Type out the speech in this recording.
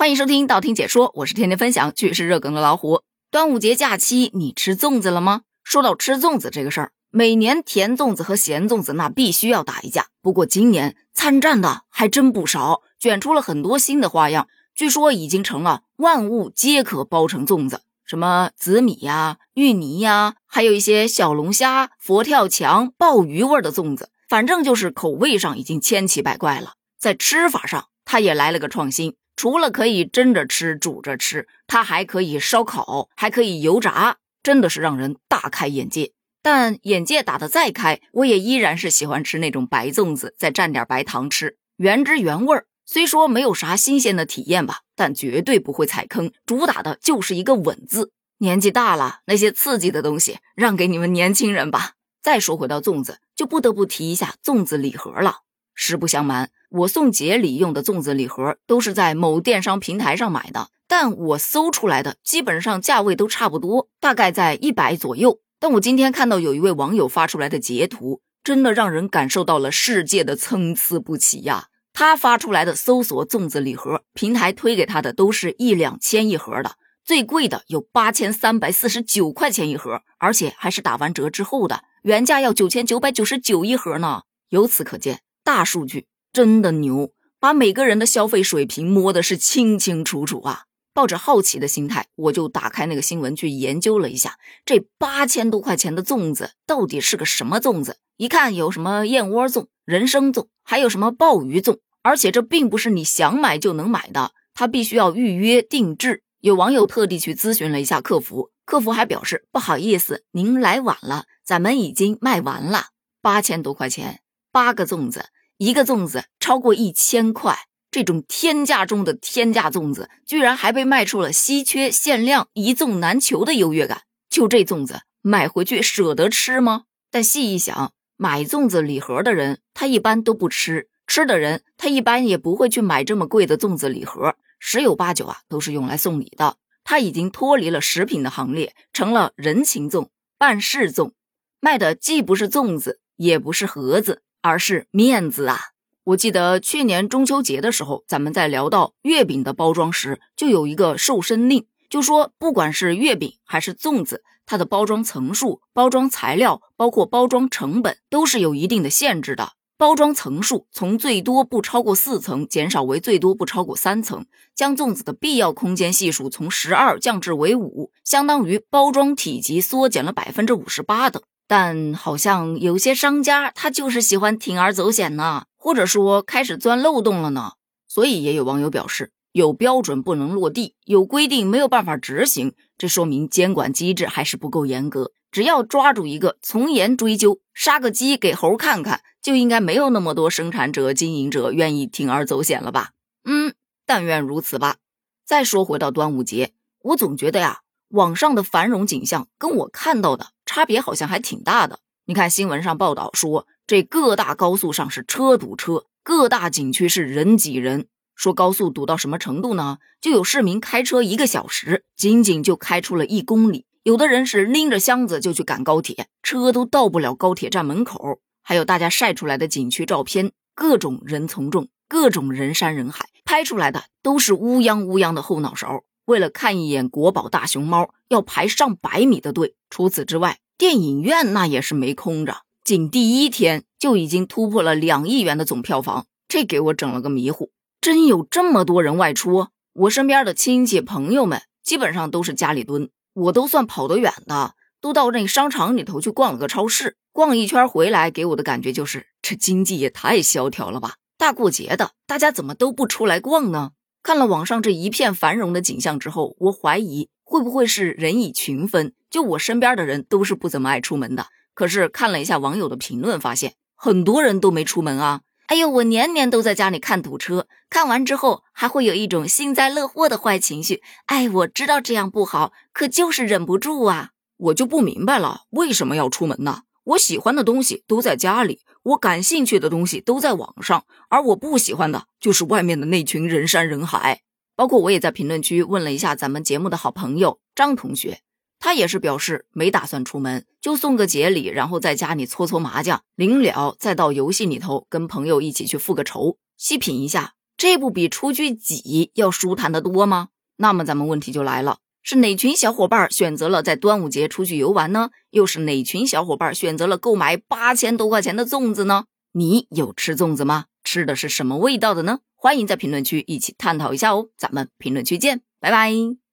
欢迎收听道听解说，我是天天分享趣事热梗的老虎。端午节假期，你吃粽子了吗？说到吃粽子这个事儿，每年甜粽子和咸粽子那必须要打一架。不过今年参战的还真不少，卷出了很多新的花样。据说已经成了万物皆可包成粽子，什么紫米呀、芋泥呀，还有一些小龙虾、佛跳墙、鲍鱼味的粽子，反正就是口味上已经千奇百怪了。在吃法上，它也来了个创新。除了可以蒸着吃、煮着吃，它还可以烧烤，还可以油炸，真的是让人大开眼界。但眼界打得再开，我也依然是喜欢吃那种白粽子，再蘸点白糖吃，原汁原味儿。虽说没有啥新鲜的体验吧，但绝对不会踩坑。主打的就是一个稳字。年纪大了，那些刺激的东西让给你们年轻人吧。再说回到粽子，就不得不提一下粽子礼盒了。实不相瞒。我送节礼用的粽子礼盒都是在某电商平台上买的，但我搜出来的基本上价位都差不多，大概在一百左右。但我今天看到有一位网友发出来的截图，真的让人感受到了世界的参差不齐呀。他发出来的搜索粽子礼盒平台推给他的都是一两千一盒的，最贵的有八千三百四十九块钱一盒，而且还是打完折之后的，原价要九千九百九十九一盒呢。由此可见，大数据。真的牛，把每个人的消费水平摸的是清清楚楚啊！抱着好奇的心态，我就打开那个新闻去研究了一下，这八千多块钱的粽子到底是个什么粽子？一看有什么燕窝粽、人参粽，还有什么鲍鱼粽，而且这并不是你想买就能买的，它必须要预约定制。有网友特地去咨询了一下客服，客服还表示不好意思，您来晚了，咱们已经卖完了。八千多块钱，八个粽子。一个粽子超过一千块，这种天价中的天价粽子，居然还被卖出了稀缺、限量、一粽难求的优越感。就这粽子买回去舍得吃吗？但细一想，买粽子礼盒的人，他一般都不吃；吃的人，他一般也不会去买这么贵的粽子礼盒，十有八九啊都是用来送礼的。他已经脱离了食品的行列，成了人情粽、办事粽，卖的既不是粽子，也不是盒子。而是面子啊！我记得去年中秋节的时候，咱们在聊到月饼的包装时，就有一个瘦身令，就说不管是月饼还是粽子，它的包装层数、包装材料，包括包装成本，都是有一定的限制的。包装层数从最多不超过四层减少为最多不超过三层，将粽子的必要空间系数从十二降至为五，相当于包装体积缩减了百分之五十八等。但好像有些商家他就是喜欢铤而走险呢，或者说开始钻漏洞了呢。所以也有网友表示，有标准不能落地，有规定没有办法执行，这说明监管机制还是不够严格。只要抓住一个从严追究，杀个鸡给猴看看，就应该没有那么多生产者、经营者愿意铤而走险了吧？嗯，但愿如此吧。再说回到端午节，我总觉得呀。网上的繁荣景象跟我看到的差别好像还挺大的。你看新闻上报道说，这各大高速上是车堵车，各大景区是人挤人。说高速堵到什么程度呢？就有市民开车一个小时，仅仅就开出了一公里。有的人是拎着箱子就去赶高铁，车都到不了高铁站门口。还有大家晒出来的景区照片，各种人从众，各种人山人海，拍出来的都是乌泱乌泱的后脑勺。为了看一眼国宝大熊猫，要排上百米的队。除此之外，电影院那也是没空着，仅第一天就已经突破了两亿元的总票房，这给我整了个迷糊。真有这么多人外出？我身边的亲戚朋友们基本上都是家里蹲，我都算跑得远的，都到那商场里头去逛了个超市，逛一圈回来，给我的感觉就是这经济也太萧条了吧！大过节的，大家怎么都不出来逛呢？看了网上这一片繁荣的景象之后，我怀疑会不会是人以群分？就我身边的人都是不怎么爱出门的。可是看了一下网友的评论，发现很多人都没出门啊！哎呦，我年年都在家里看堵车，看完之后还会有一种幸灾乐祸的坏情绪。哎，我知道这样不好，可就是忍不住啊！我就不明白了，为什么要出门呢？我喜欢的东西都在家里，我感兴趣的东西都在网上，而我不喜欢的就是外面的那群人山人海。包括我也在评论区问了一下咱们节目的好朋友张同学，他也是表示没打算出门，就送个节礼，然后在家里搓搓麻将，临了再到游戏里头跟朋友一起去复个仇。细品一下，这不比出去挤要舒坦得多吗？那么咱们问题就来了，是哪群小伙伴选择了在端午节出去游玩呢？又是哪群小伙伴选择了购买八千多块钱的粽子呢？你有吃粽子吗？吃的是什么味道的呢？欢迎在评论区一起探讨一下哦，咱们评论区见，拜拜。